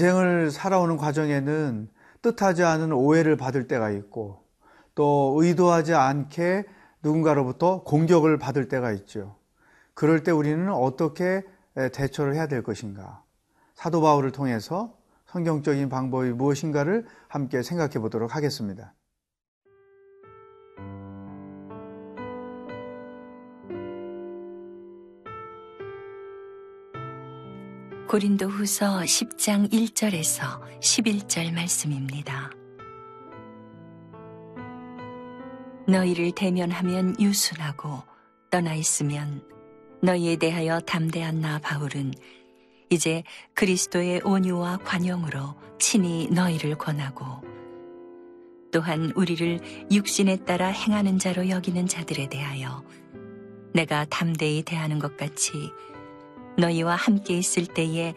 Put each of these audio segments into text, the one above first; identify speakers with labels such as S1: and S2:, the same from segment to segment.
S1: 인생을 살아오는 과정에는 뜻하지 않은 오해를 받을 때가 있고 또 의도하지 않게 누군가로부터 공격을 받을 때가 있죠. 그럴 때 우리는 어떻게 대처를 해야 될 것인가? 사도 바울을 통해서 성경적인 방법이 무엇인가를 함께 생각해 보도록 하겠습니다.
S2: 고린도 후서 10장 1절에서 11절 말씀입니다. 너희를 대면하면 유순하고 떠나 있으면 너희에 대하여 담대한 나 바울은 이제 그리스도의 온유와 관용으로 친히 너희를 권하고 또한 우리를 육신에 따라 행하는 자로 여기는 자들에 대하여 내가 담대히 대하는 것 같이 너희와 함께 있을 때에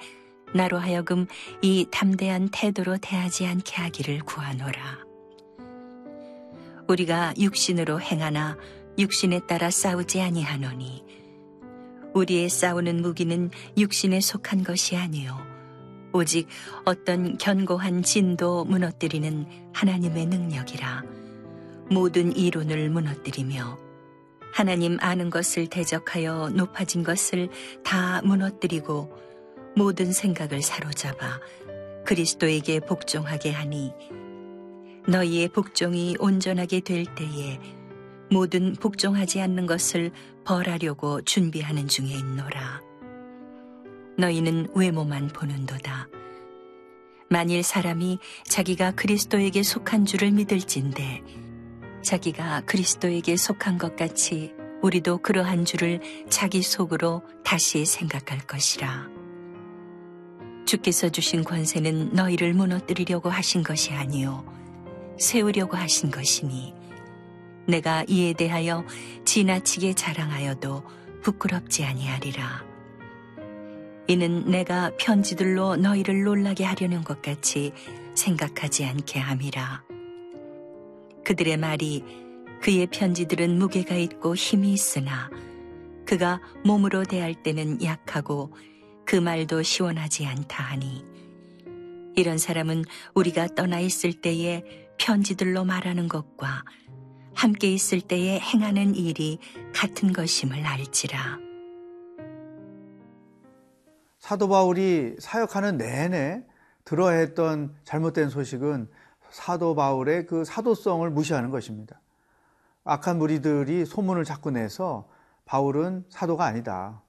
S2: 나로 하여금 이 담대한 태도로 대하지 않게 하기를 구하노라. 우리가 육신으로 행하나 육신에 따라 싸우지 아니하노니 우리의 싸우는 무기는 육신에 속한 것이 아니요 오직 어떤 견고한 진도 무너뜨리는 하나님의 능력이라 모든 이론을 무너뜨리며 하나님 아는 것을 대적하여 높아진 것을 다 무너뜨리고 모든 생각을 사로잡아 그리스도에게 복종하게 하니 너희의 복종이 온전하게 될 때에 모든 복종하지 않는 것을 벌하려고 준비하는 중에 있노라. 너희는 외모만 보는도다. 만일 사람이 자기가 그리스도에게 속한 줄을 믿을진데 자기가 그리스도에게 속한 것 같이 우리도 그러한 줄을 자기 속으로 다시 생각할 것이라. 주께서 주신 권세는 너희를 무너뜨리려고 하신 것이 아니요 세우려고 하신 것이니 내가 이에 대하여 지나치게 자랑하여도 부끄럽지 아니하리라. 이는 내가 편지들로 너희를 놀라게 하려는 것 같이 생각하지 않게 함이라. 그들의 말이 그의 편지들은 무게가 있고 힘이 있으나 그가 몸으로 대할 때는 약하고 그 말도 시원하지 않다 하니 이런 사람은 우리가 떠나 있을 때에 편지들로 말하는 것과 함께 있을 때에 행하는 일이 같은 것임을 알지라.
S1: 사도 바울이 사역하는 내내 들어야 했던 잘못된 소식은 사도 바울의 그 사도성을 무시하는 것입니다. 악한 무리들이 소문을 자꾸 내서 바울은 사도가 아니다.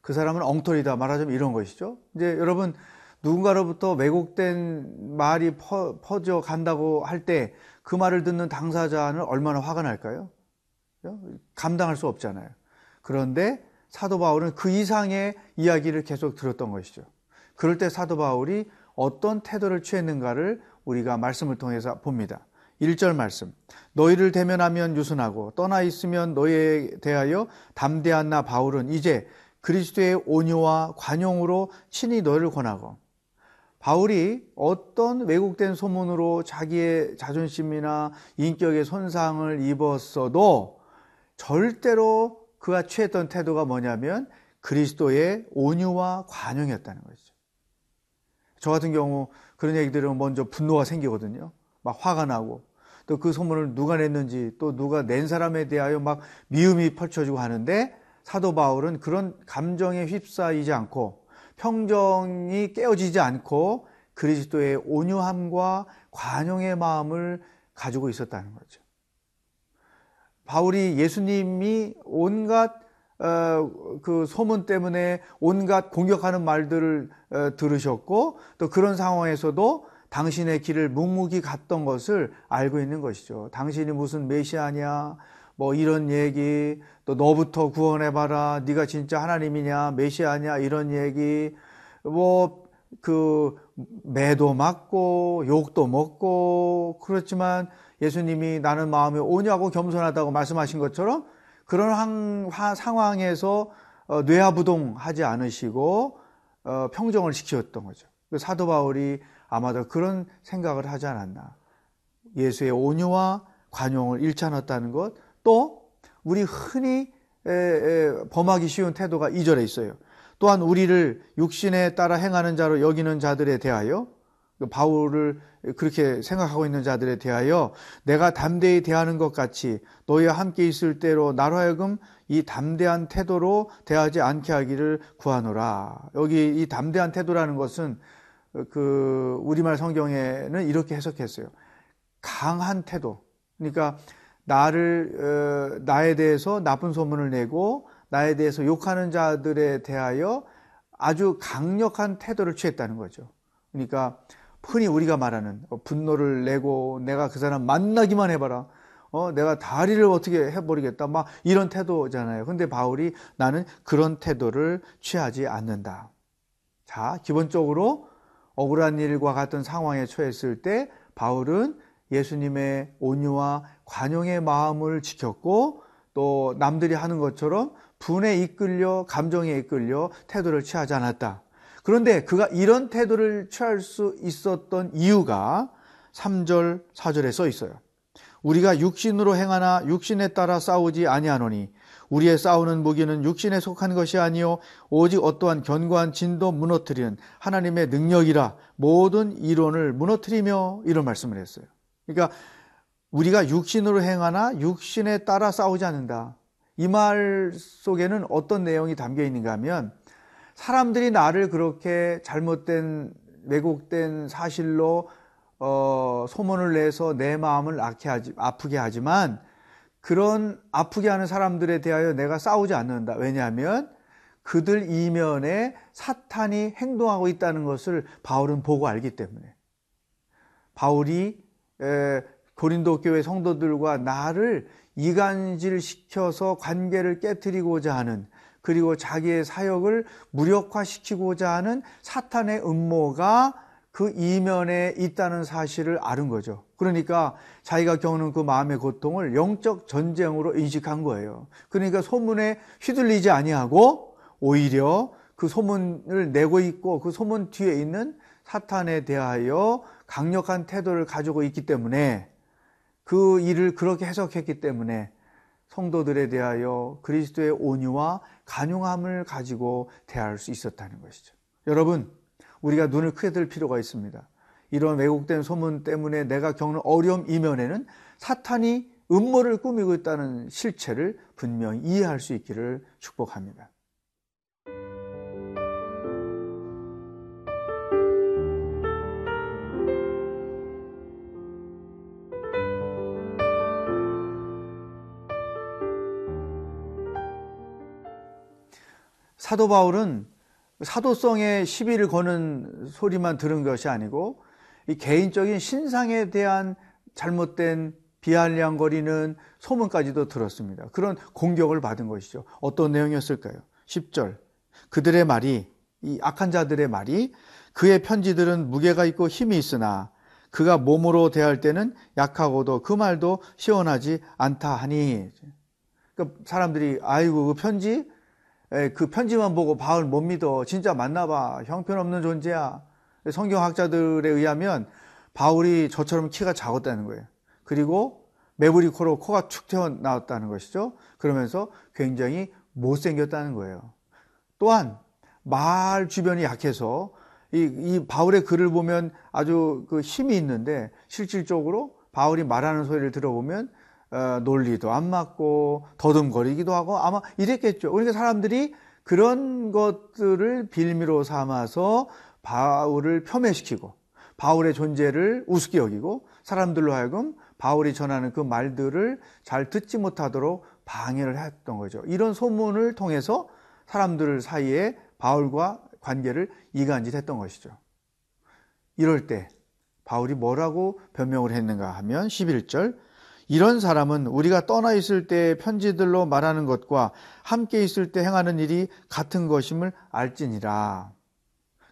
S1: 그 사람은 엉터리다. 말하자면 이런 것이죠. 이제 여러분 누군가로부터 왜곡된 말이 퍼, 퍼져 간다고 할 때 그 말을 듣는 당사자는 얼마나 화가 날까요? 감당할 수 없잖아요. 그런데 사도 바울은 그 이상의 이야기를 계속 들었던 것이죠. 그럴 때 사도 바울이 어떤 태도를 취했는가를 우리가 말씀을 통해서 봅니다. 1절 말씀. 너희를 대면하면 유순하고 떠나 있으면 너희에 대하여 담대한 나 바울은 이제 그리스도의 온유와 관용으로 친히 너희를 권하고 바울이 어떤 왜곡된 소문으로 자기의 자존심이나 인격의 손상을 입었어도 절대로 그가 취했던 태도가 뭐냐면 그리스도의 온유와 관용이었다는 거죠. 저 같은 경우 그런 얘기 들으면 먼저 분노가 생기거든요. 막 화가 나고 또 그 소문을 누가 냈는지 또 누가 낸 사람에 대하여 막 미움이 펼쳐지고 하는데 사도 바울은 그런 감정에 휩싸이지 않고 평정이 깨어지지 않고 그리스도의 온유함과 관용의 마음을 가지고 있었다는 거죠. 바울이 예수님이 온갖 어, 그 소문 때문에 온갖 공격하는 말들을 어, 들으셨고 또 그런 상황에서도 당신의 길을 묵묵히 갔던 것을 알고 있는 것이죠. 당신이 무슨 메시아냐, 뭐 이런 얘기, 또 너부터 구원해봐라, 네가 진짜 하나님이냐, 메시아냐 이런 얘기, 뭐 그 매도 맞고 욕도 먹고 그렇지만 예수님이 나는 마음이 오냐고 겸손하다고 말씀하신 것처럼 그런 항, 상황에서 어, 뇌하부동하지 않으시고 어, 평정을 지켰던 거죠. 그 사도 바울이 아마도 그런 생각을 하지 않았나. 예수의 온유와 관용을 일찬했다는 것, 또 우리 흔히 범하기 쉬운 태도가 이절에 있어요. 또한 우리를 육신에 따라 행하는 자로 여기는 자들에 대하여 그 바울을 그렇게 생각하고 있는 자들에 대하여 내가 담대히 대하는 것 같이 너희와 함께 있을 때로 나로 하여금 이 담대한 태도로 대하지 않게 하기를 구하노라. 여기 이 담대한 태도라는 것은 그 우리말 성경에는 이렇게 해석했어요. 강한 태도. 그러니까 나를 어, 나에 대해서 나쁜 소문을 내고 나에 대해서 욕하는 자들에 대하여 아주 강력한 태도를 취했다는 거죠. 그러니까 흔히 우리가 말하는 어, 분노를 내고 내가 그 사람 만나기만 해봐라. 어, 내가 다리를 어떻게 해버리겠다. 막 이런 태도잖아요. 근데 바울이 나는 그런 태도를 취하지 않는다. 자, 기본적으로 억울한 일과 같은 상황에 처했을 때 바울은 예수님의 온유와 관용의 마음을 지켰고 또 남들이 하는 것처럼 분에 이끌려 감정에 이끌려 태도를 취하지 않았다. 그런데 그가 이런 태도를 취할 수 있었던 이유가 3절, 4절에 써 있어요. 우리가 육신으로 행하나 육신에 따라 싸우지 아니하노니 우리의 싸우는 무기는 육신에 속한 것이 아니요 오직 어떠한 견고한 진도 무너뜨리는 하나님의 능력이라 모든 이론을 무너뜨리며 이런 말씀을 했어요. 그러니까 우리가 육신으로 행하나 육신에 따라 싸우지 않는다. 이 말 속에는 어떤 내용이 담겨 있는가 하면 사람들이 나를 그렇게 잘못된 왜곡된 사실로 어, 소문을 내서 내 마음을 하지, 아프게 하지만 그런 아프게 하는 사람들에 대하여 내가 싸우지 않는다. 왜냐하면 그들 이면에 사탄이 행동하고 있다는 것을 바울은 보고 알기 때문에 바울이 고린도 교회 성도들과 나를 이간질 시켜서 관계를 깨뜨리고자 하는 그리고 자기의 사역을 무력화시키고자 하는 사탄의 음모가 그 이면에 있다는 사실을 아는 거죠. 그러니까 자기가 겪는 그 마음의 고통을 영적 전쟁으로 인식한 거예요. 그러니까 소문에 휘둘리지 아니하고 오히려 그 소문을 내고 있고 그 소문 뒤에 있는 사탄에 대하여 강력한 태도를 가지고 있기 때문에 그 일을 그렇게 해석했기 때문에 성도들에 대하여 그리스도의 온유와 간용함을 가지고 대할 수 있었다는 것이죠. 여러분, 우리가 눈을 크게 들 필요가 있습니다. 이런 왜곡된 소문 때문에 내가 겪는 어려움 이면에는 사탄이 음모를 꾸미고 있다는 실체를 분명히 이해할 수 있기를 축복합니다. 사도 바울은 사도성의 시비를 거는 소리만 들은 것이 아니고 이 개인적인 신상에 대한 잘못된 비아냥거리는 소문까지도 들었습니다. 그런 공격을 받은 것이죠. 어떤 내용이었을까요? 10절. 그들의 말이, 이 악한 자들의 말이 그의 편지들은 무게가 있고 힘이 있으나 그가 몸으로 대할 때는 약하고도 그 말도 시원하지 않다 하니. 그러니까 사람들이 아이고 그 편지 그 편지만 보고 바울 못 믿어. 진짜 맞나봐. 형편없는 존재야. 성경학자들에 의하면 바울이 저처럼 키가 작았다는 거예요. 그리고 매부리 코로 코가 축 튀어나왔다는 것이죠. 그러면서 굉장히 못생겼다는 거예요. 또한 말 주변이 약해서 이, 이 바울의 글을 보면 아주 그 힘이 있는데 실질적으로 바울이 말하는 소리를 들어보면 어, 논리도 안 맞고 더듬거리기도 하고 아마 이랬겠죠. 그러니까 사람들이 그런 것들을 빌미로 삼아서 바울을 폄훼시키고 바울의 존재를 우습게 여기고 사람들로 하여금 바울이 전하는 그 말들을 잘 듣지 못하도록 방해를 했던 거죠. 이런 소문을 통해서 사람들 사이에 바울과 관계를 이간질했던 것이죠. 이럴 때 바울이 뭐라고 변명을 했는가 하면 11절 이런 사람은 우리가 떠나 있을 때 편지들로 말하는 것과 함께 있을 때 행하는 일이 같은 것임을 알지니라.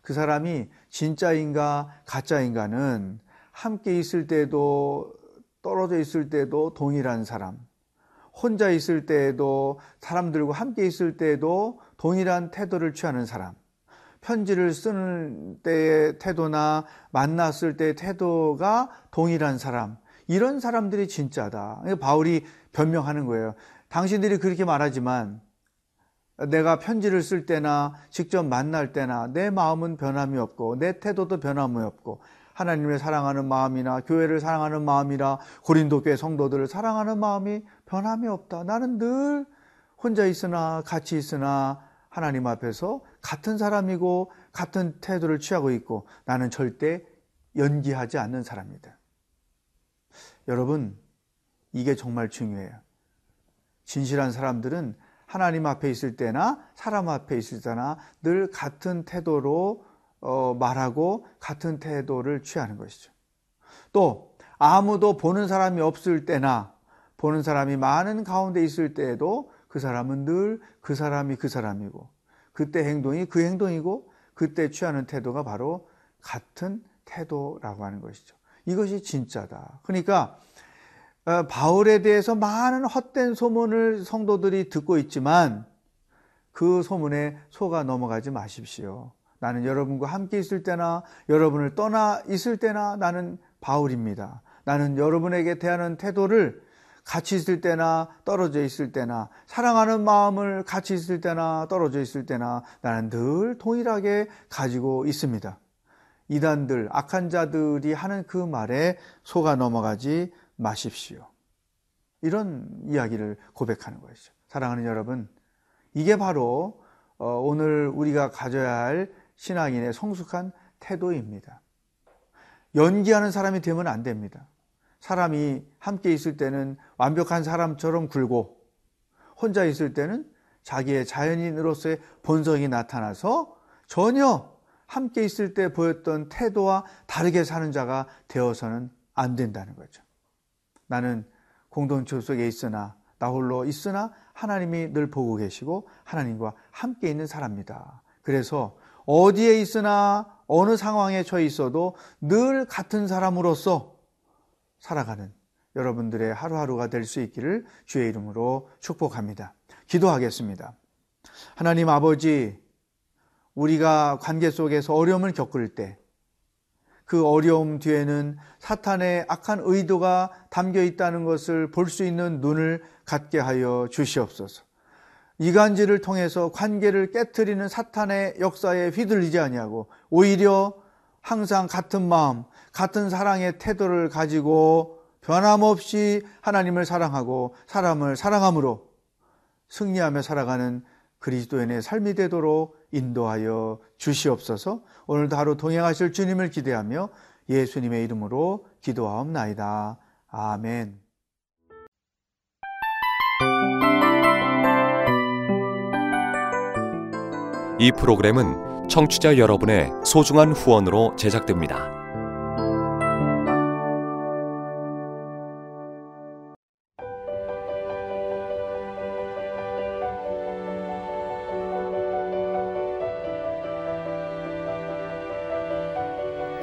S1: 그 사람이 진짜인가 가짜인가는 함께 있을 때도 떨어져 있을 때도 동일한 사람. 혼자 있을 때에도 사람들과 함께 있을 때에도 동일한 태도를 취하는 사람. 편지를 쓰는 때의 태도나 만났을 때의 태도가 동일한 사람. 이런 사람들이 진짜다. 바울이 변명하는 거예요. 당신들이 그렇게 말하지만 내가 편지를 쓸 때나 직접 만날 때나 내 마음은 변함이 없고 내 태도도 변함이 없고 하나님을 사랑하는 마음이나 교회를 사랑하는 마음이나 고린도 교회 성도들을 사랑하는 마음이 변함이 없다. 나는 늘 혼자 있으나 같이 있으나 하나님 앞에서 같은 사람이고 같은 태도를 취하고 있고 나는 절대 연기하지 않는 사람이다. 여러분, 이게 정말 중요해요. 진실한 사람들은 하나님 앞에 있을 때나 사람 앞에 있을 때나 늘 같은 태도로 어, 말하고 같은 태도를 취하는 것이죠. 또 아무도 보는 사람이 없을 때나 보는 사람이 많은 가운데 있을 때에도 그 사람은 늘 그 사람이 그 사람이고 그때 행동이 그 행동이고 그때 취하는 태도가 바로 같은 태도라고 하는 것이죠. 이것이 진짜다. 그러니까 어, 바울에 대해서 많은 헛된 소문을 성도들이 듣고 있지만 그 소문에 속아 넘어가지 마십시오. 나는 여러분과 함께 있을 때나 여러분을 떠나 있을 때나 나는 바울입니다. 나는 여러분에게 대하는 태도를 같이 있을 때나 떨어져 있을 때나 사랑하는 마음을 같이 있을 때나 떨어져 있을 때나 나는 늘 동일하게 가지고 있습니다. 이단들, 악한 자들이 하는 그 말에 속아 넘어가지 마십시오. 이런 이야기를 고백하는 것이죠. 사랑하는 여러분, 이게 바로 어, 오늘 우리가 가져야 할 신앙인의 성숙한 태도입니다. 연기하는 사람이 되면 안 됩니다. 사람이 함께 있을 때는 완벽한 사람처럼 굴고 혼자 있을 때는 자기의 자연인으로서의 본성이 나타나서 전혀 함께 있을 때 보였던 태도와 다르게 사는 자가 되어서는 안 된다는 거죠. 나는 공동체 속에 있으나 나 홀로 있으나 하나님이 늘 보고 계시고 하나님과 함께 있는 사람입니다. 그래서 어디에 있으나 어느 상황에 처해 있어도 늘 같은 사람으로서 살아가는 여러분들의 하루하루가 될 수 있기를 주의 이름으로 축복합니다. 기도하겠습니다. 하나님 아버지, 우리가 관계 속에서 어려움을 겪을 때, 그 어려움 뒤에는 사탄의 악한 의도가 담겨 있다는 것을 볼 수 있는 눈을 갖게 하여 주시옵소서. 이간질을 통해서 관계를 깨뜨리는 사탄의 역사에 휘둘리지 아니하고 오히려 항상 같은 마음, 같은 사랑의 태도를 가지고 변함없이 하나님을 사랑하고 사람을 사랑함으로 승리하며 살아가는 그리스도인의 삶이 되도록 인도하여 주시옵소서 오늘도 하루 동행하실 주님을 기대하며 예수님의 이름으로 기도하옵나이다. 아멘.
S3: 이 프로그램은 청취자 여러분의 소중한 후원으로 제작됩니다.